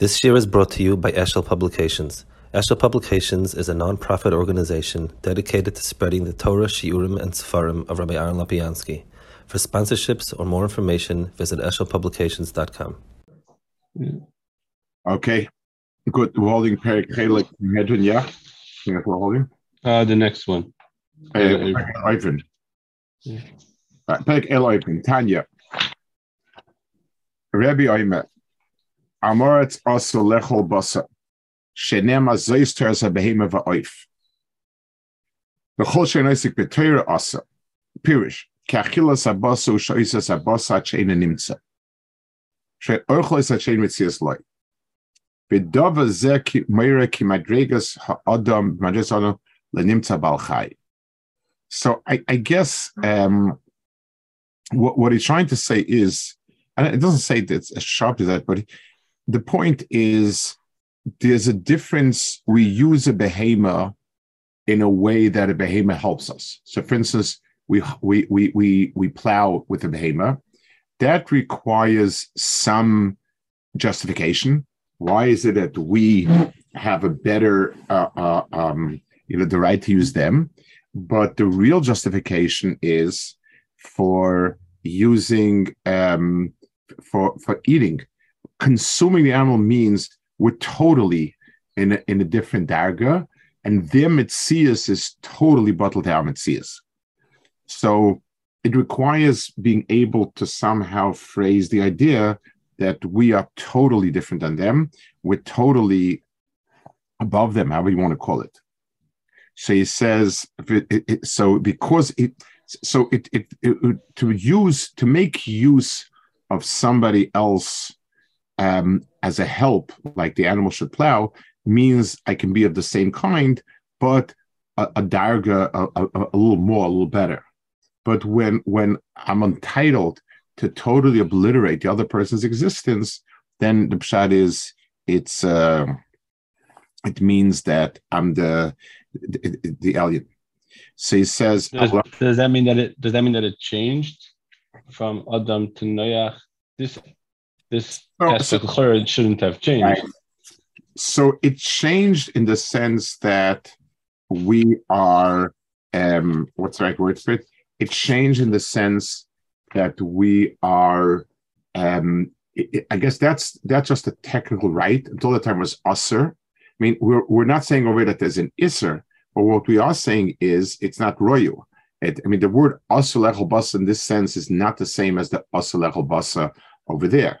This year is brought to you by Eshel Publications. Eshel Publications is a non-profit organization dedicated to spreading the Torah, Shiurim, and Sefarim of Rabbi Aaron Lapiansky. For sponsorships or more information, visit eshelpublications.com. Okay, good. We're holding Perik Chelik Hedron, yeah? Yeah, we're holding. Uh, the next one. Uh, Eifin. Perik El Eifin, Tanya. Rabbi Oimet. Amoretz also lechol basa. Shenema zoister as a behema va'oif. The chol shenoisik b'teira asa. Pirish. Kachilas abasa ushoisas loy. Ze ki meira ki madregas balchai. So I, I guess um, what, what he's trying to say is, and it doesn't say that as sharp as that, but the point is there's a difference. We use a behemoth in a way that a behemoth helps us. So, for instance, we we we we we plow with a behemoth. That requires some justification. Why is it that we have a better, uh, uh, um, you know, the right to use them? But the real justification is for using um, for for eating consuming the animal means we're totally in a, in a different darga, and their mitzias is totally bottled down mitzias. So it requires being able to somehow phrase the idea that we are totally different than them. We're totally above them, however you want to call it. So he says, it, it, so because it, so it, it, it to use to make use of somebody else um, as a help, like the animal should plow, means I can be of the same kind, but a, a darga a, a, a, little more, a little better. But when when I'm entitled to totally obliterate the other person's existence, then the pshat is it's uh, it means that I'm the the, the alien. So he says, does, does, that mean that it does that mean that it changed from Adam to Noach? This this so, so, shouldn't have changed. Right. So it changed in the sense that we are um what's the right word for it? It changed in the sense that we are um it, I guess that's that's just a technical right. Until the time was usser. I mean, we're we're not saying over that there's an isser, but what we are saying is it's not royu. It, I mean, the word basa in this sense is not the same as the basa over there.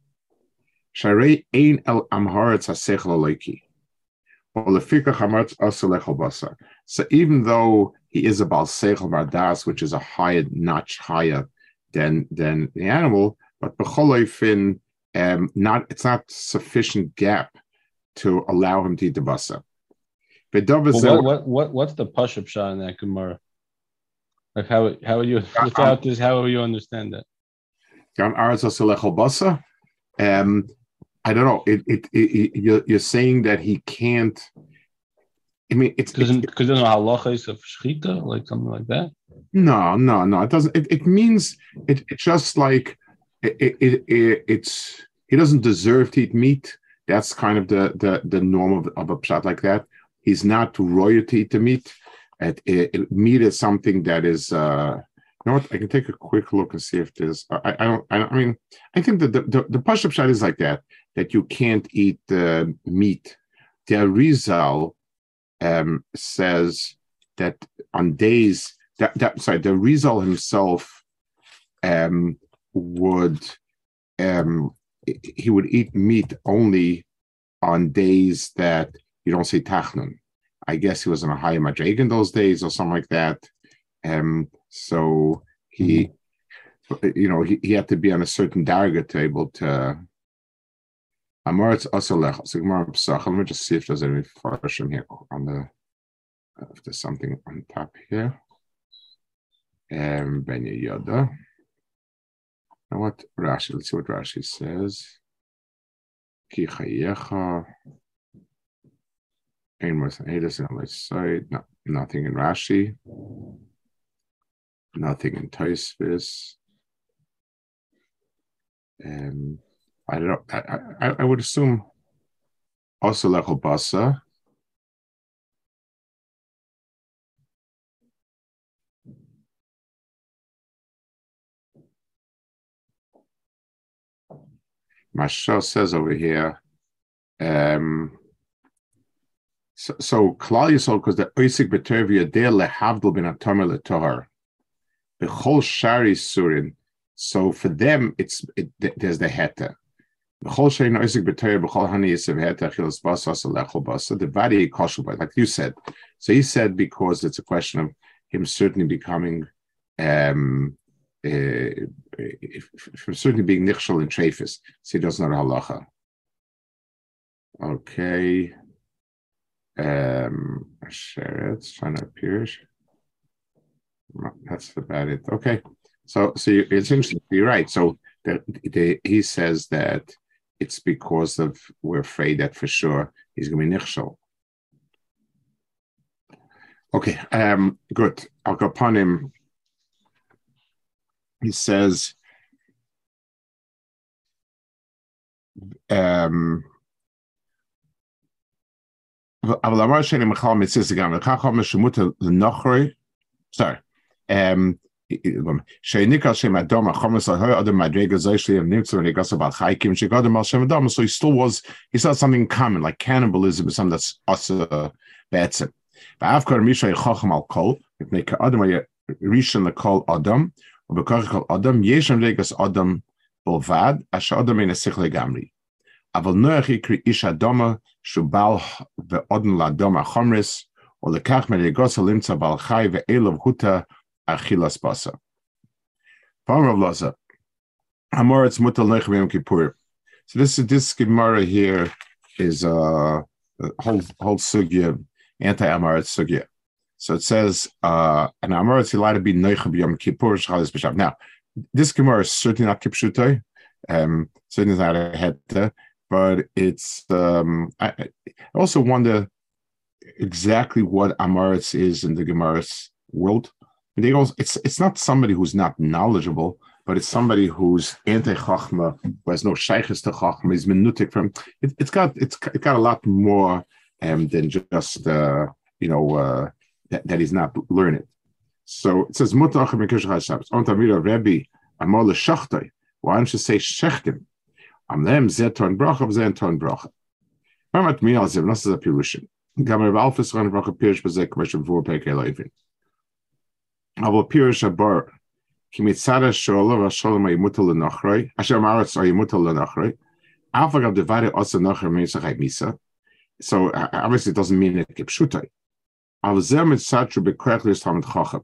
Sharei ein el amharetz hasechel aloiki. So even though he is a bal sechel mardas, which is a higher notch higher than than the animal, but b'choloifin, um, not it's not sufficient gap to allow him to eat the basa. Well, what, what, what, what's the pashup shot in that Gemara? Like how how you without this how will you understand that? Um, I don't know. It, it, it, you're, you're saying that he can't. I mean, it's because because no halacha is of shchita, like something like that. No, no, no. It doesn't. It, it means it. It's just like it, it, it, It's he doesn't deserve to eat meat. That's kind of the the the norm of, of a pshat like that. He's not to royalty to meat. It, it, meat is something that is. uh you know what? I can take a quick look and see if there's. I, I don't. I, I mean, I think that the the, the push up shot is like that that you can't eat uh, meat. The Arizal um, says that on days that, that sorry, the Arizal himself um, would um, he would eat meat only on days that you don't say tachnun. I guess he was in a high madrig in those days or something like that. Um, so he, you know, he, he had to be on a certain darga to able to Amoritz also lech. So Gemara Pesach. Let me just see if there's any version here on the. If there's something on top here. Um, Ben Yoda. Now what Rashi? Let's see what Rashi says. Ki chayecha. Ein more my side. No, nothing in Rashi. Nothing in Taisvis. Um, I don't know. I, I, I would assume also lechol basa. Mashal says over here, um, so, so Klal Yisrael, because the Oisik B'Tervia there lehavdil bin atomer letohar, b'chol shari surin. So for them, it's it, there's the heta. B'chol shein Oisik B'Tervia b'chol hani yisav heta achilas basa lechol basa. The vadi kosher like you said. So he said because it's a question of him certainly becoming um, uh, from certainly being nichshal and trefis, so he doesn't know halacha. Okay. Um, share it. Trying to appear. That's about it. Okay. So, so it's interesting. You're right. So the, the, he says that it's because of we're afraid that for sure he's going to be nichshol. Okay, um, good. I'll go upon him. He says, um, sorry, um, Sheinikal Shem Adam, Achomas Ahoy other Madrega Zayshli of Nimtzu and Egas about Chaikim, Shegadam Al Shem Adam. So he still was, he saw something common, like cannibalism is something that's Asa Betzim. after Misha Chacham Al Kol, if Nika Adam Rishon the Kol Adam, or Bekach Kol Adam, Yeshem Regas Adam Bolvad, Asha Adam in a Sichle Gamri. Aval Noach Ikri Ish Adama, Shubal Ve'odin Ladom Achomris, or Lekach Meregos Alimtza Balchai of Huta, achilas basa. Rav Laza, Amoritz mutal yom kippur. So this this gemara here is uh, a whole whole sugya anti Amoritz sugya. So it says uh, an Amoritz allowed to be nechem yom kippur shalis b'shav. Now this gemara is certainly not kipshutai. Um, certainly not a hetta, but it's. Um, I, I also wonder exactly what Amoritz is in the Gemara's world. They also, it's it's not somebody who's not knowledgeable, but it's somebody who's anti chachma, who has no shaykhs to chachma, is minutic from. It, has got it's it got a lot more um, than just uh, you know uh, that, that he's not learned. So it says mutach mekishach Shabbos. On Tamira Rebbe Amol Shachtoi. Why don't you say shechtim? am nem zeton brach auf zeton brach wenn man mir also was ist der pirushim gam er auf es ran brach pirush bezek kmesh vor peke leivin so obviously it doesn't mean it kipshutai bekrechlis tamet chacham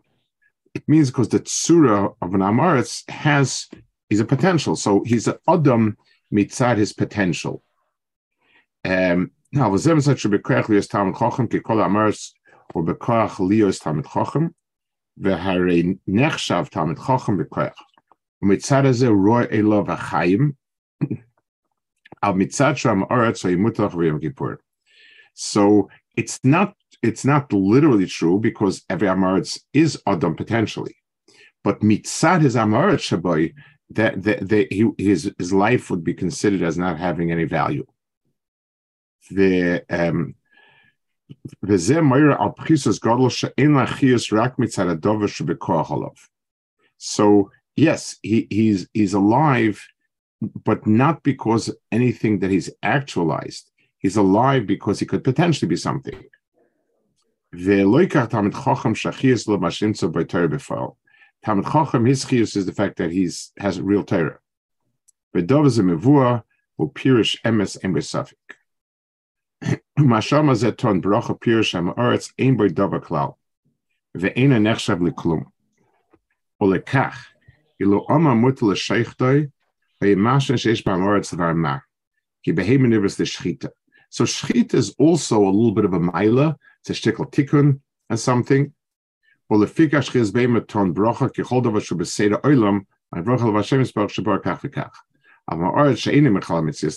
it means because the tsura of an amaretz has is a potential so he's an adam mitzad his potential. Um, now, v'zem such a bekrach liyos tamid chochem ki kol amars or bekrach liyos tamid chochem v'harei nechshav tamid chochem bekrach. Mitzad hazeh roy elo v'chayim al mitzad sham aretz v'yimutach v'yom kippur. So it's not it's not literally true because every amaretz is adam potentially, but mitzad his amaretz shaboy that, that, that he, his his life would be considered as not having any value. The um, so yes, he, he's he's alive, but not because anything that he's actualized. He's alive because he could potentially be something. Talmud Chacham, his chiyus is the fact that he's has real Torah. V'dov is a mevua who pirish emes. Mashama zeton nechshav liklum. Olekach, ilu oma mutal sheichtoi, ve'yimasha sheish ba'am oretz var ma. He behemoth the shchita. So shchita is also a little bit of a mila. It's a shtickle tikkun and something. Shchiz oilam kach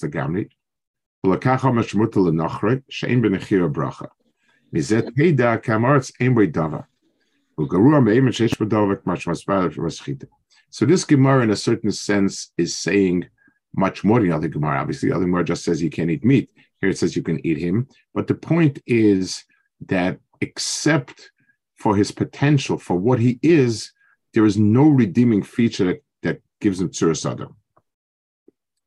legamri. ולקח המשמעות לנוכרי שאין בנחיר הברכה. מזה תדע כי המארץ אין בו דבר. וגרוע באמת שיש בו דבר כמו שמסבר בשחיתה. So this Gemara, in a certain sense, is saying much more than the other Gemara. Obviously, the other Gemara just says you can't eat meat. Here it says you can eat him. But the point is that except for his potential, for what he is, there is no redeeming feature that, that gives him tzuras adam.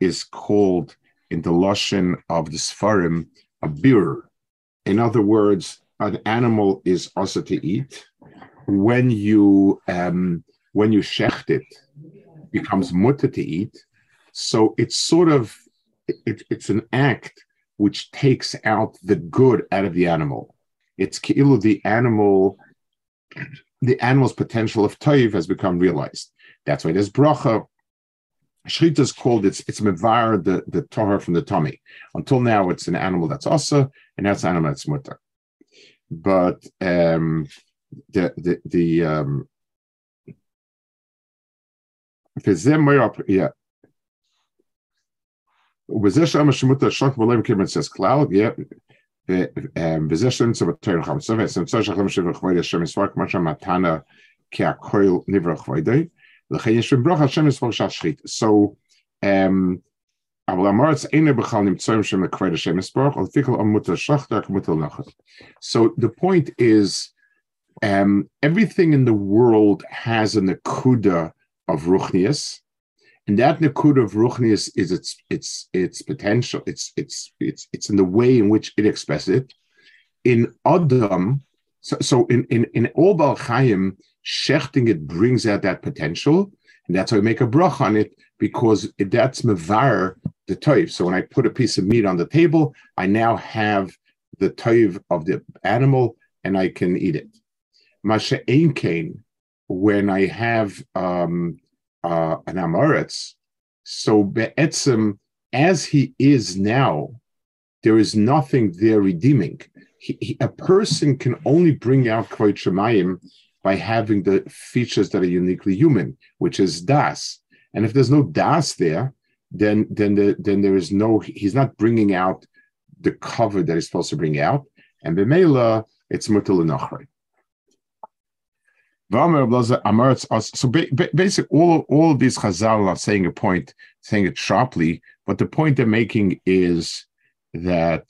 is called in the Lashon of the Sfarim a bir. In other words, an animal is also to eat. When you um, when you shecht it, it becomes mutter to eat. So it's sort of it, it's an act which takes out the good out of the animal. It's ki'ilu the animal, the animal's potential of toiv has become realized. That's why there's bracha Shechita is called it's it's mevar the the tahar from the tummy. Until now, it's an animal that's asa, and that's an animal that's mutter. But um, the the the um, yeah. ובזה שם השמות השוק בלב כמצס כלל, בזה שם צוות תויר חמצה, וסמצה שכם שבח כבוד השם מספר, כמו שהמתנה כהכויל נברא כבודי, so, um, so the point is, um, everything in the world has a nakuda of ruchnius, and that nakuda of ruchnius is its its its potential. It's it's it's it's in the way in which it expresses it. In Adam, so, so in in in all Balchayim, Shechting it brings out that potential, and that's why I make a brach on it because it, that's mevar the toiv. So when I put a piece of meat on the table, I now have the toiv of the animal and I can eat it. Masha kain, when I have um, uh, an amoritz, so be'etzim, as he is now, there is nothing there redeeming. He, he, a person can only bring out kvod shemayim by having the features that are uniquely human, which is das. And if there's no das there, then then the, then there is no. He's not bringing out the cover that he's supposed to bring out, and b'meila it's mutal nachri. So basically, all all of these chazal are saying a point, saying it sharply, but the point they're making is that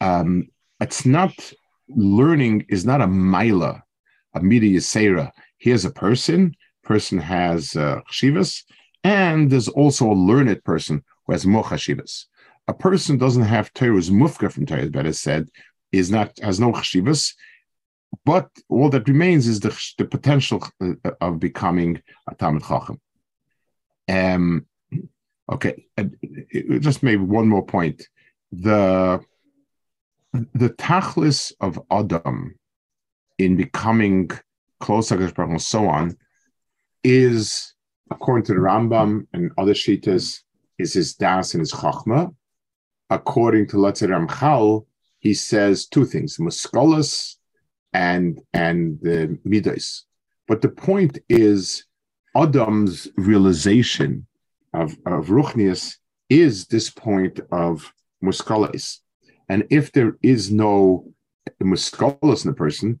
um, it's not learning is not a mila a media Yisera. Here's a person, person has uh, and there's also a learned person who has more chshivas. A person doesn't have Torah's mufka from Torah, better said, is not has no chshivas, but all that remains is the, the potential uh, of becoming a Talmud Chacham. Um, okay, just maybe one more point. The the tachlis of Adam in becoming closer to and so on, is according to the Rambam and other Shitas, is his das and his chachma. According to Letzer Ramchal, he says two things: muskolas and and the midas. But the point is, Adam's realization of of ruchnius is this point of muskolas, and if there is no muskolas in the person,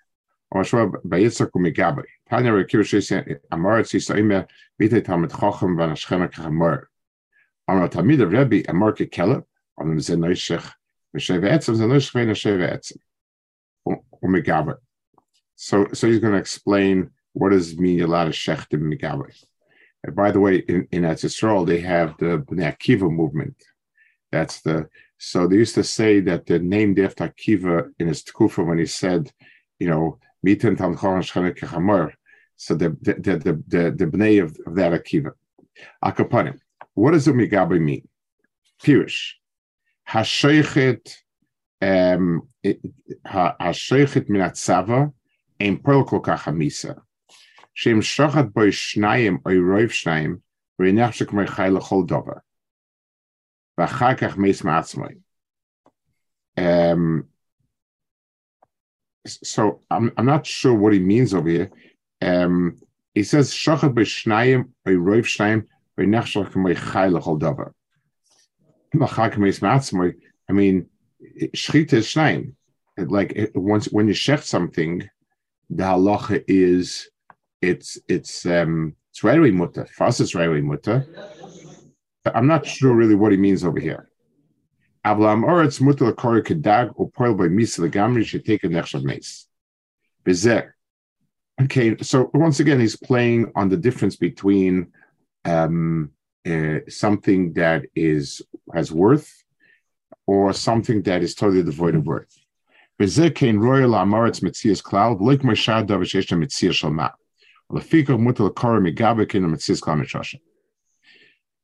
Amar Talmid of Rebbe Amor Kekeleb, Amar Mzeh Noishech, V'sheve Etzem Zeh Noishech Vein Hasheve Etzem. Umigabe. So, so he's going to explain what does mean a lot of Shechtim Migabe. And by the way, in, in Etzisrael, they have the Bnei Akiva movement. That's the so they used to say that the name after Akiva in his tkufa when he said, you know, Mitan Tamchon So the the the the, the, bnei of, of that Akiva. Akapanim. What does Umigabe mean? Pirish. Hashoichet um Hashoichet minatzava ein pearl kol kachamisa. Shem shochat boy shnayim oy roiv shnayim v'rinach shekmer chay lechol dover. V'achar kach meis ma'atzmai. Um, so I'm, I'm not sure what he means over here. Um, he says shochat boy shnayim oy roiv shnayim chay lechol dover. V'achar kach meis ma'atzmai. I mean, shchita is shnayim. Like once when you shecht something, the halacha is it's it's um it's railway mutter. For us, it's railway mutter. I'm not sure really what he means over here. Avlam oretz mutter lekori kedag upoil by misa legamri should take a nechshav mace. Bezer. Okay, so once again, he's playing on the difference between um, uh, something that is has worth or something that is totally devoid of worth. Bezer kein royal amaretz mitzias cloud like mashad davishesh mitzias shalma. Lefika mutal kara migabe kin mitzias cloud mishasha.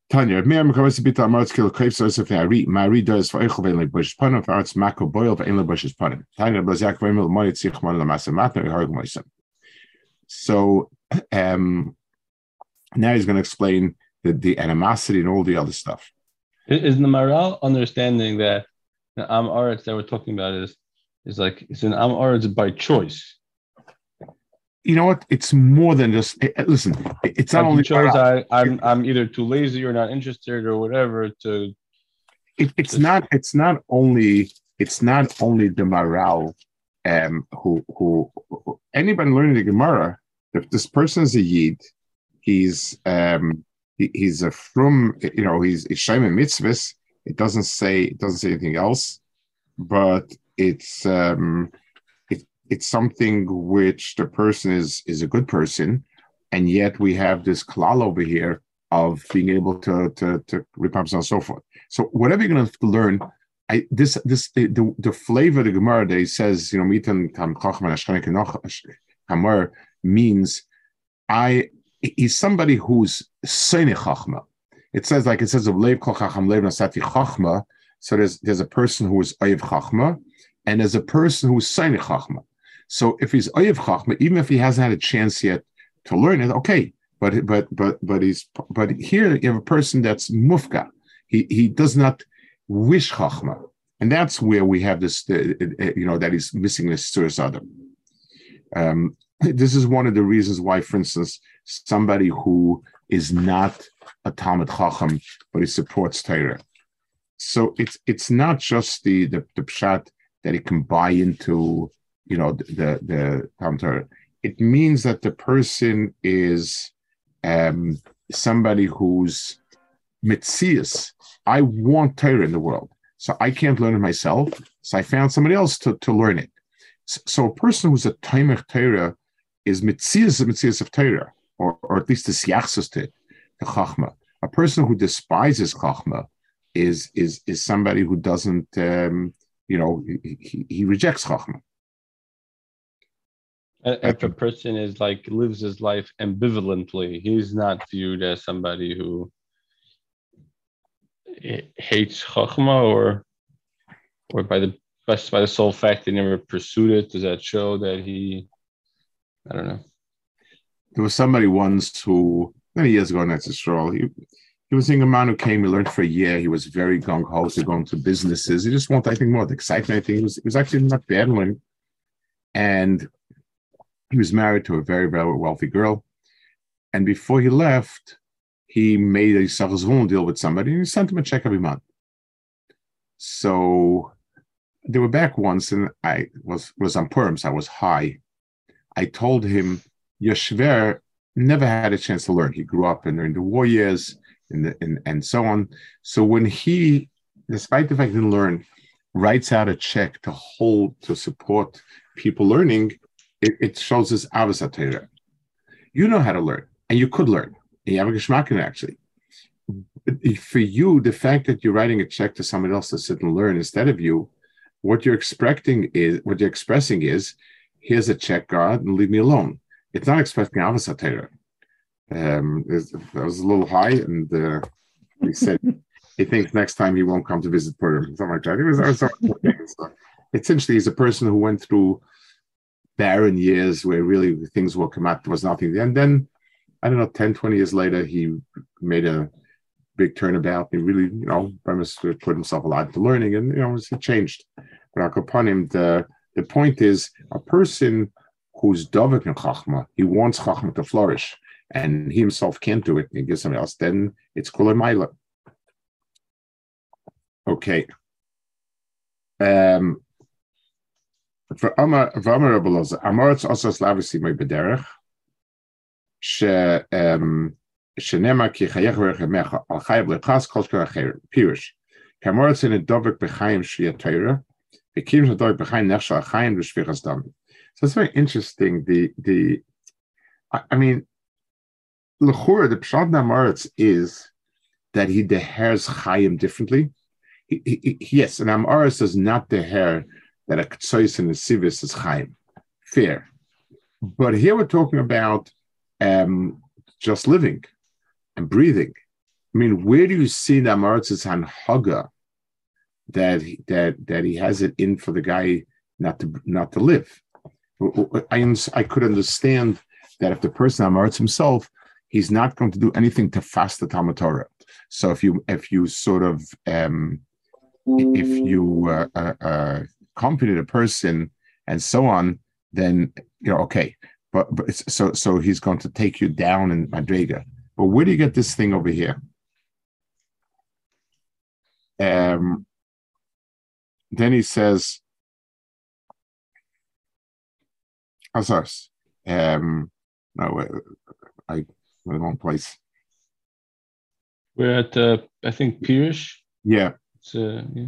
Tanya, mir am kamas bit amaretz kil kaif so if does for arts mako for. Tanya. So um now he's going to explain the, the animosity and all the other stuff. Is the moral understanding that the Am Aretz that we're talking about is is like it's an Am Aretz by choice? You know what? It's more than just eh, eh, listen. It's not Like only chose I, I'm I'm either too lazy or not interested or whatever to it, it's not it's not only it's not only the morale um who who who- anybody learning the Gemara if this person is a yid he's um he, he's a from you know he's he's Shaiman mitzvahs it doesn't say it doesn't say anything else but it's um it's something which the person is is a good person and yet we have this klal over here of being able to to to repurpose and so forth so whatever you're going to learn, I this this the the, the flavor of the Gemara that says, you know, mitan hamar means I he's somebody who's seine chachma. It says like it says of leiv kol chacham leiv nasati chachma. So there's there's a person who is oyev chachma, and there's a person who's seine chachma. So if he's oyev chachma, even if he hasn't had a chance yet to learn it, okay. But but but but he's but here you have a person that's mufka he he does not wish chachma, and that's where we have this, uh, uh, you know, that he's missing this adam. Um, this is one of the reasons why, for instance, somebody who is not a Talmud Chacham but he supports Torah. So it's it's not just the the, the pshat that he can buy into, you know, the the Torah. It means that the person is um, somebody who's mitzias. I want Torah in the world, so I can't learn it myself. So I found somebody else to, to learn it. So, a person who's a taimach Torah is mitzias, mitzias of Torah, or, or at least the siachsus to, to chachma. A person who despises chachma is is is somebody who doesn't, um, you know, he, he, he rejects chachma. If a person is like lives his life ambivalently, he's not viewed as somebody who hates chachma or or by the best by the sole fact he never pursued it. Does that show that he? I don't know. There was somebody once who many years ago, a stroll. He he was a man who came. He learned for a year. He was very gung ho to go into businesses. He just wanted, I think, more the excitement. I think he was he was actually not bad and he was married to a very very wealthy girl. And before he left, he made a Sachzvon deal with somebody, and he sent him a check every month. So they were back once, and I was was on Purim, so I was high. I told him, Yeshver never had a chance to learn. He grew up in, during the war years and, the, and, and so on. So when he, despite the fact he didn't learn, writes out a check to hold, to support people learning, it, it shows his avasatera. You know how to learn, and you could learn. And you have a geschmack actually. For you, the fact that you're writing a check to someone else to sit and learn instead of you, what you're expecting is what you're expressing is, here's a check, God, and leave me alone it's not expecting Avos Um, that was a little high, and uh, he said he thinks next time he won't come to visit Purim, something like that. It was, it was essentially he's a person who went through barren years where really things will come out, there was nothing. And then, I don't know, 10, 20 years later, he made a big turnabout. He really, you know, put himself a lot into learning, and you know, he changed. But i'll upon him, the the point is, a person who's Dovik in Chachma, he wants Chachma to flourish, and he himself can't do it, and he gives somebody else, then it's Kula Maila. Okay. Um, for Amar Amar Rabbalaz, Amar it's also slavisi my bederech, she um shenema ki chayech v'rechemecha al chayav lechas kol shkar acher pirush. Kamar it's in a dovek b'chayim shviyat Torah, v'kim shadovek b'chayim nechshal achayim v'shvichas dami. So it's very interesting. The the I, I mean, Lechura, the Pshat Namaretz is that he dehers Chaim differently. Yes, and Amaretz does not deher that a Ktsois and a Sivis is Chaim. Fair. But here we're talking about um, just living and breathing. I mean, where do you see the Amaretz's Hanhaga that that that he has it in for the guy not to not to live? I, I could understand that if the person Amaretz himself, he's not going to do anything to fast the Talmud Torah. So if you if you sort of um, if you uh, uh, uh, accompany a person and so on, then you know okay. But, but so so he's going to take you down in Madriga. But where do you get this thing over here? Um, then he says, Hazars. Um, no, I, I'm in the wrong place. We're at, uh, I think, Pirish. Yeah. It's, uh, yeah.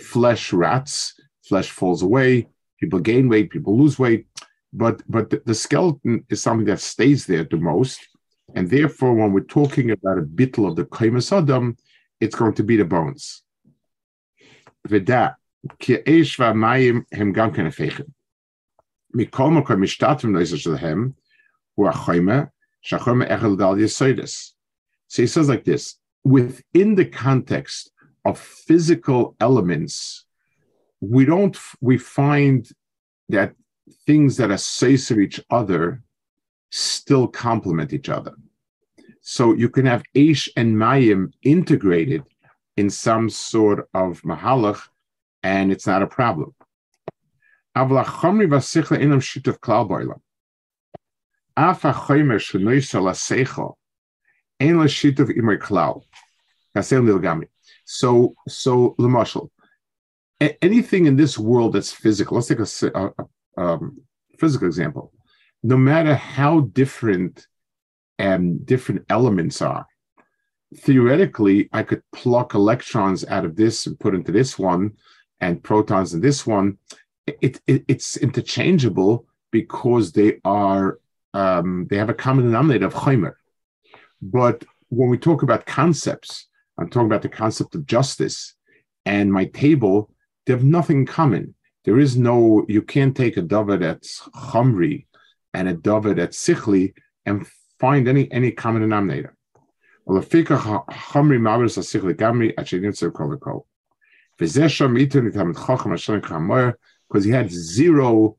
flesh rots, flesh falls away, people gain weight, people lose weight, but but the, the skeleton is something that stays there the most, and therefore when we're talking about a bittle of the kaimas adam, it's going to be the bones. V'da ki eish v'mayim hem gam. Mikol. So he says like this, within the context of physical elements, we don't, we find that things that associate each other still complement each other. So you can have Aish and Mayim integrated in some sort of mahalach, and it's not a problem. So, so the marshal, anything in this world that's physical. Let's take a, a, a um, physical example. No matter how different um, different elements are, theoretically, I could pluck electrons out of this and put into this one, and protons in this one. It, it it's interchangeable because they are um, they have a common denominator of Heimer. But when we talk about concepts, I'm talking about the concept of justice and my table, they have nothing in common. There is no, you can't take a David that's chamri and a David that's sichli and find any any common denominator. Because he had zero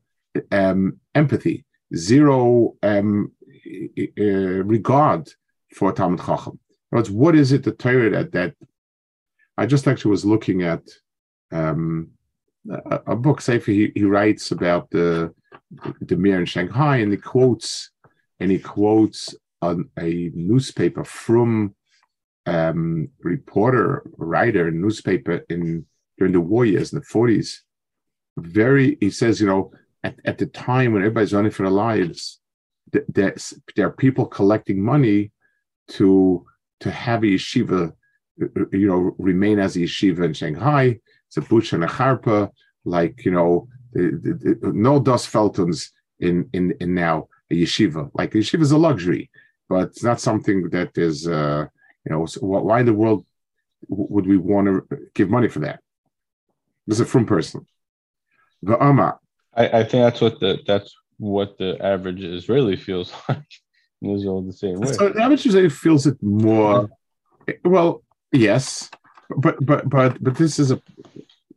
um, empathy, zero um, uh, regard for Talmud Chacham. Words, what is it the Torah that, that I just actually was looking at um, a, a, book, Sefer, he, he writes about the the mayor in Shanghai, and he quotes and he quotes an, a newspaper from um, reporter, writer, newspaper in during the war years in the forties. Very, he says, you know, at, at the time when everybody's running for their lives, there, there are people collecting money to to have a yeshiva, you know, remain as a yeshiva in Shanghai. It's a bush and a harpa, like you know, the, the, no dust feltons in in in now a yeshiva. Like a yeshiva is a luxury, but it's not something that is, uh, you know, so why in the world would we want to give money for that? This is a from person. The Ama. I, I think that's what the that's what the average Israeli feels like in Israel the same way. So the average Israeli feels it more. Well, yes, but but but but this is a.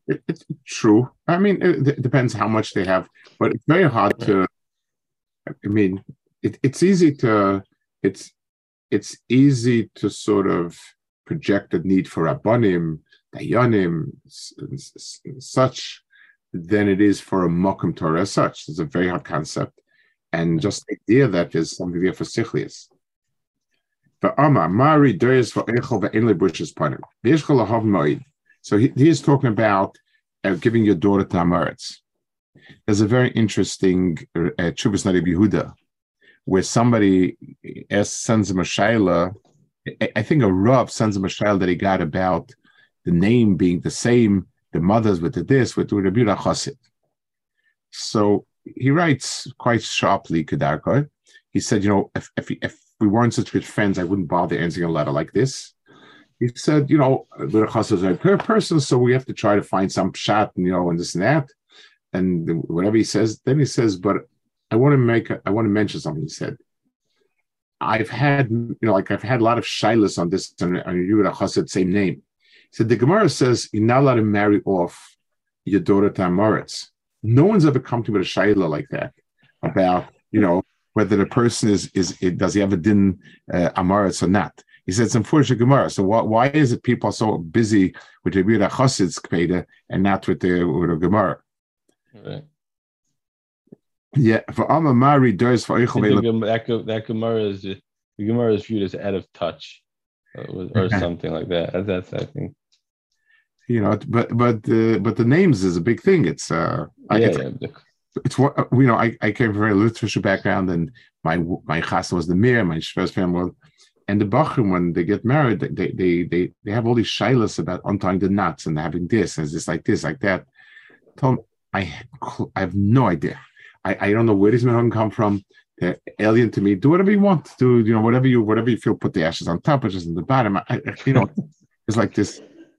It, it's true. I mean, it, it, depends how much they have, but it's very hard to. I mean, it, it's easy to. It's it's easy to sort of project a need for rabbanim, dayanim, such than it is for a mokum Torah as such. It's a very hard concept. And just the idea that there's something there for sichlius. But Ama, Mari Deus for Echel Ve'enle Bushes Panim. So he, he is talking about uh, giving your daughter to Amaretz. There's a very interesting uh, Chubas Nadi Yehuda, where somebody asks, sends him a shaila. I think a Rav sends him a shaila that he got about the name being the same the mothers with the this with the Rabbi Chassid. So he writes quite sharply, Kedarko. He said, you know, if, if, if we weren't such good friends, I wouldn't bother answering a letter like this. He said, you know, Chassid is a per person, so we have to try to find some shot, you know, and this and that. And whatever he says, then he says, but I want to make, a, I want to mention something. He said, I've had, you know, like I've had a lot of shilas on this, and you and Chassid, same name. So the Gemara says you're not allowed to marry off your daughter to Amoritz. No one's ever come to me with a shayla like that about you know whether the person is is does he have a din uh, Amoritz or not. He said it's unfortunate Gemara. So why, why is it people are so busy with the Rabbi Chassid's Kpeda and not with the with the Gemara? Right. Yeah, for Amma Mari does for that that Gemara is the Gemara is viewed as out of touch, or, or something like that. That's I think you know, but but uh, but the names is a big thing. It's uh, yeah, it's, yeah. it's what you know. I, I came from a very Lutheran background, and my my chassan was the mayor, my first family, and the bachrim when they get married, they they they they have all these shilas about untying the knots and having this and this like this like that. Tom, I I have no idea. I, I don't know where these men come from. They're alien to me. Do whatever you want. Do you know whatever you whatever you feel. Put the ashes on top, ashes on the bottom. I, you know, it's like this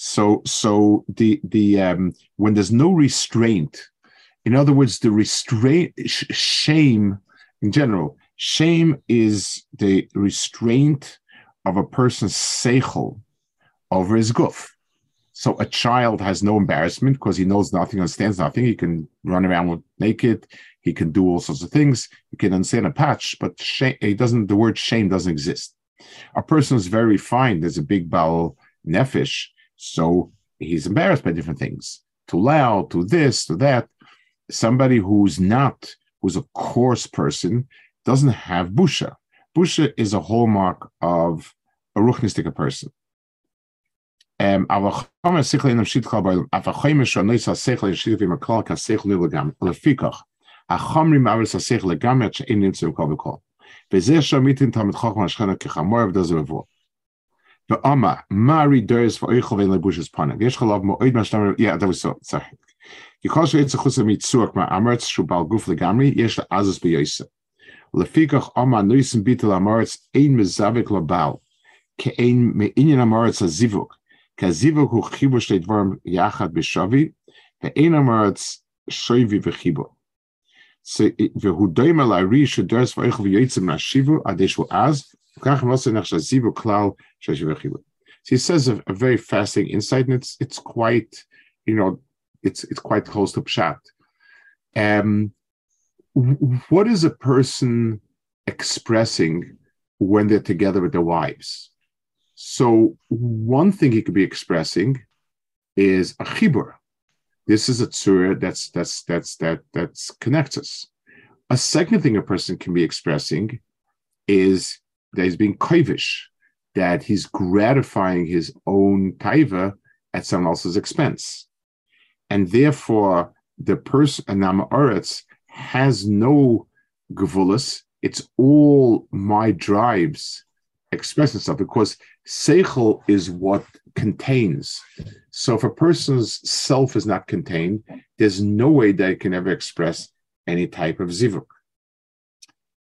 So, so the the um, when there's no restraint, in other words, the restraint sh- shame in general. Shame is the restraint of a person's seichel over his guf. So a child has no embarrassment because he knows nothing, understands nothing. He can run around with naked. He can do all sorts of things. He can understand a patch, but shame, he doesn't. The word shame doesn't exist. A person is very fine. There's a big bowel nefesh so he's embarrassed by different things, too loud, to this, to that. Somebody who's not, who's a coarse person, doesn't have busha. Busha is a hallmark of a ruchnistic person. Um, החומרים מארץ השכל לגמרי עד שאין נמצא בכל וכל. וזה שמיתין תלמיד חוכמה השכנה כחמור ודזה מבוא. ואמר, מה רידרס ואיכל ואין לבושס פנה? ויש לך לב מאוד מה שאתה אומר, יא, אתה בסוף, צריך. ככל שיצא חוץ ממצוח מהאמרץ שהוא בעל גוף לגמרי, יש לעזס ביוסף. לפיכך אמר נויסן ביטל המרץ אין מזווק לבעל, כאין מעניין המרץ הזיווג, כי הזיווג הוא חיבור שתי דברים יחד בשווי, ואין המרץ שווי וחיבור. והוא דומה לארי שדרס ואיך ויועצם מהשיבו עד שהוא אז, וכך נוסע נחשב זיבו כלל של שיבו חיבור. so he says a, a very fascinating insight, and it's it's quite, you know, it's it's quite close to pshat. Um, what is a person expressing when they're together with their wives? So one thing he could be expressing is a chibur, this is a tzura that's that's that's that that's connects us. A second thing a person can be expressing is that he's being kovish, that he's gratifying his own taiva at someone else's expense, and therefore the person anama oretz has no gavulus. It's all my drives expressing stuff because seichel is what contains. So if a person's self is not contained, there's no way that it can ever express any type of zivuk.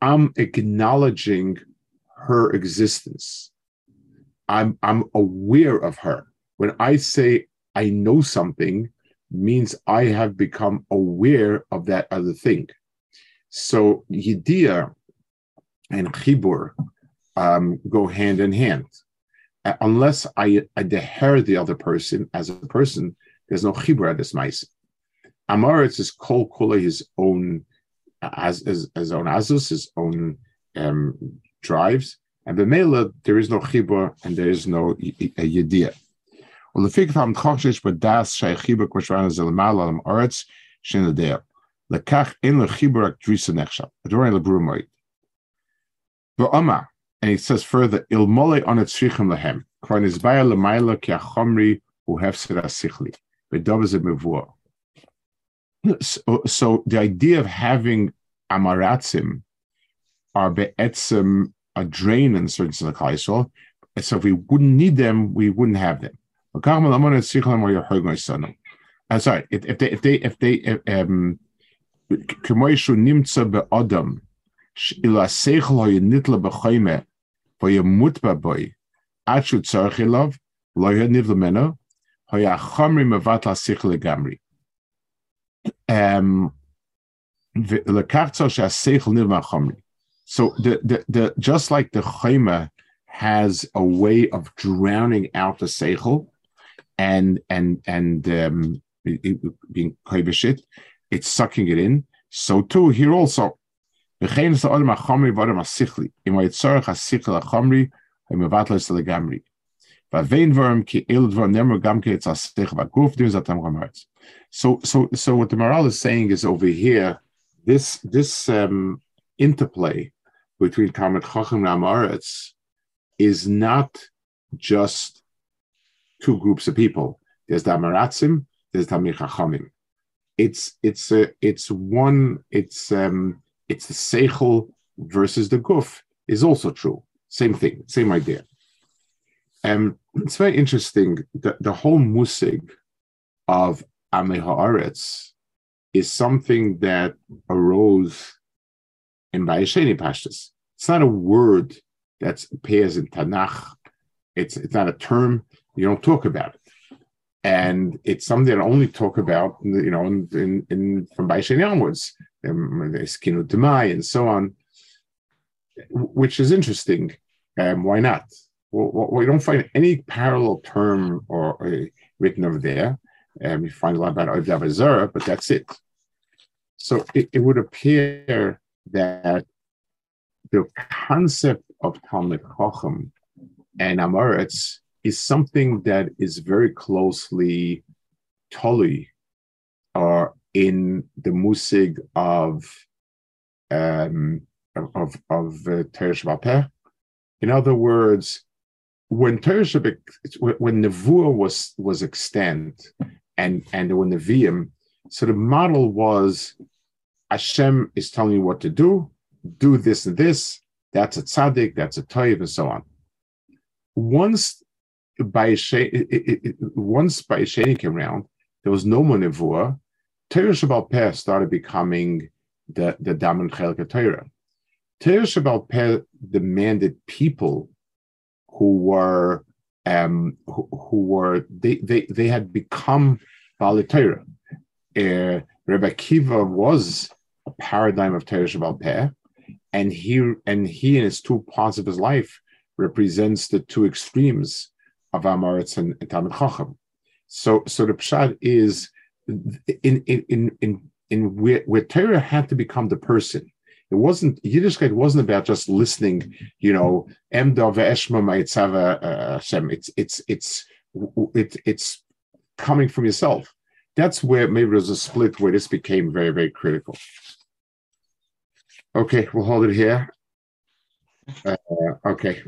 I'm acknowledging her existence. I'm I'm aware of her. When I say I know something, means I have become aware of that other thing. So Yidia and Chibur um, go hand in hand unless I, I the other person as a person, there's no chibur at this mice. Amaretz is kol kula his own as his, his own azus, his own um, drives, and b'meila there is no chibur and there is no yediyah. Well, the fig from koshish b'das shaychibur k'mishvan zelamal alam aretz shenadeh. Lekach in lechibur ak drisa nechshal. Adorin lebrumoid. V'omar, and he says further, il ilmole on etzrichim lehem. Kvar baya lemaila ki achomri hu hefser asichli. V'dov is a mivor. So, so the idea of having amaratzim are be'etzim a drain in certain Yisrael. So if we wouldn't need them, we wouldn't have them. I'm sorry. If, if they, if they, if they, if, um, nimtza um, so the, the, the just like the chayma has a way of drowning out the seichel and and and um, it, it being kavishit, it's sucking it in. So too here also. In so, so, so what the Maharal is saying is over here, this this um, interplay between Talmud Chacham and Amaretz is not just two groups of people. There's the Amaratzim, there's the Chachamim. It's it's a, it's one it's um, it's the seichel versus the guf is also true. Same thing, same idea. Um, it's very interesting that the whole musig of Amei Haaretz is something that arose in Bayesheni Pashtas. It's not a word that appears in Tanakh. It's, it's not a term. You don't talk about it. And it's something that I only talk about, you know, in, in, in from Bayesheni onwards. Eskinu Demai, and so on. which is interesting. Um, why not? Well, we don't find any parallel term or uh, written over there. Um, we find a lot about Oiv but that's it. So it, it, would appear that the concept of Talmud Chacham and Amoritz is something that is very closely tolly or in the musig of um, of of uh, Teresh In other words, when Teresh when Nevuah was was extant and and when the Nevi'im, so the model was Hashem is telling you what to do, do this and this. That's a tzaddik, that's a toiv, and so on. Once by once by Sheni came around, there was no more nevuah. Torah Shabbal Peh started becoming the the dominant chelka Torah. Torah Shabbal Peh demanded people who were um, who, who, were they, they they had become Bali Torah. Uh, Rebbe Kiva was a paradigm of Torah Shabbal Peh, and he and he in his two parts of his life represents the two extremes of Amoritz and, and Talmud Chacham. So, so the pshat is in in in in, in where, where Torah had to become the person. It wasn't Yiddishkeit It wasn't about just listening, you know, Emda ve'eshma ma'itzava Hashem. It's it's it's it, it's coming from yourself. That's where maybe there's a split where this became very very critical. Okay, we'll hold it here. Uh, okay.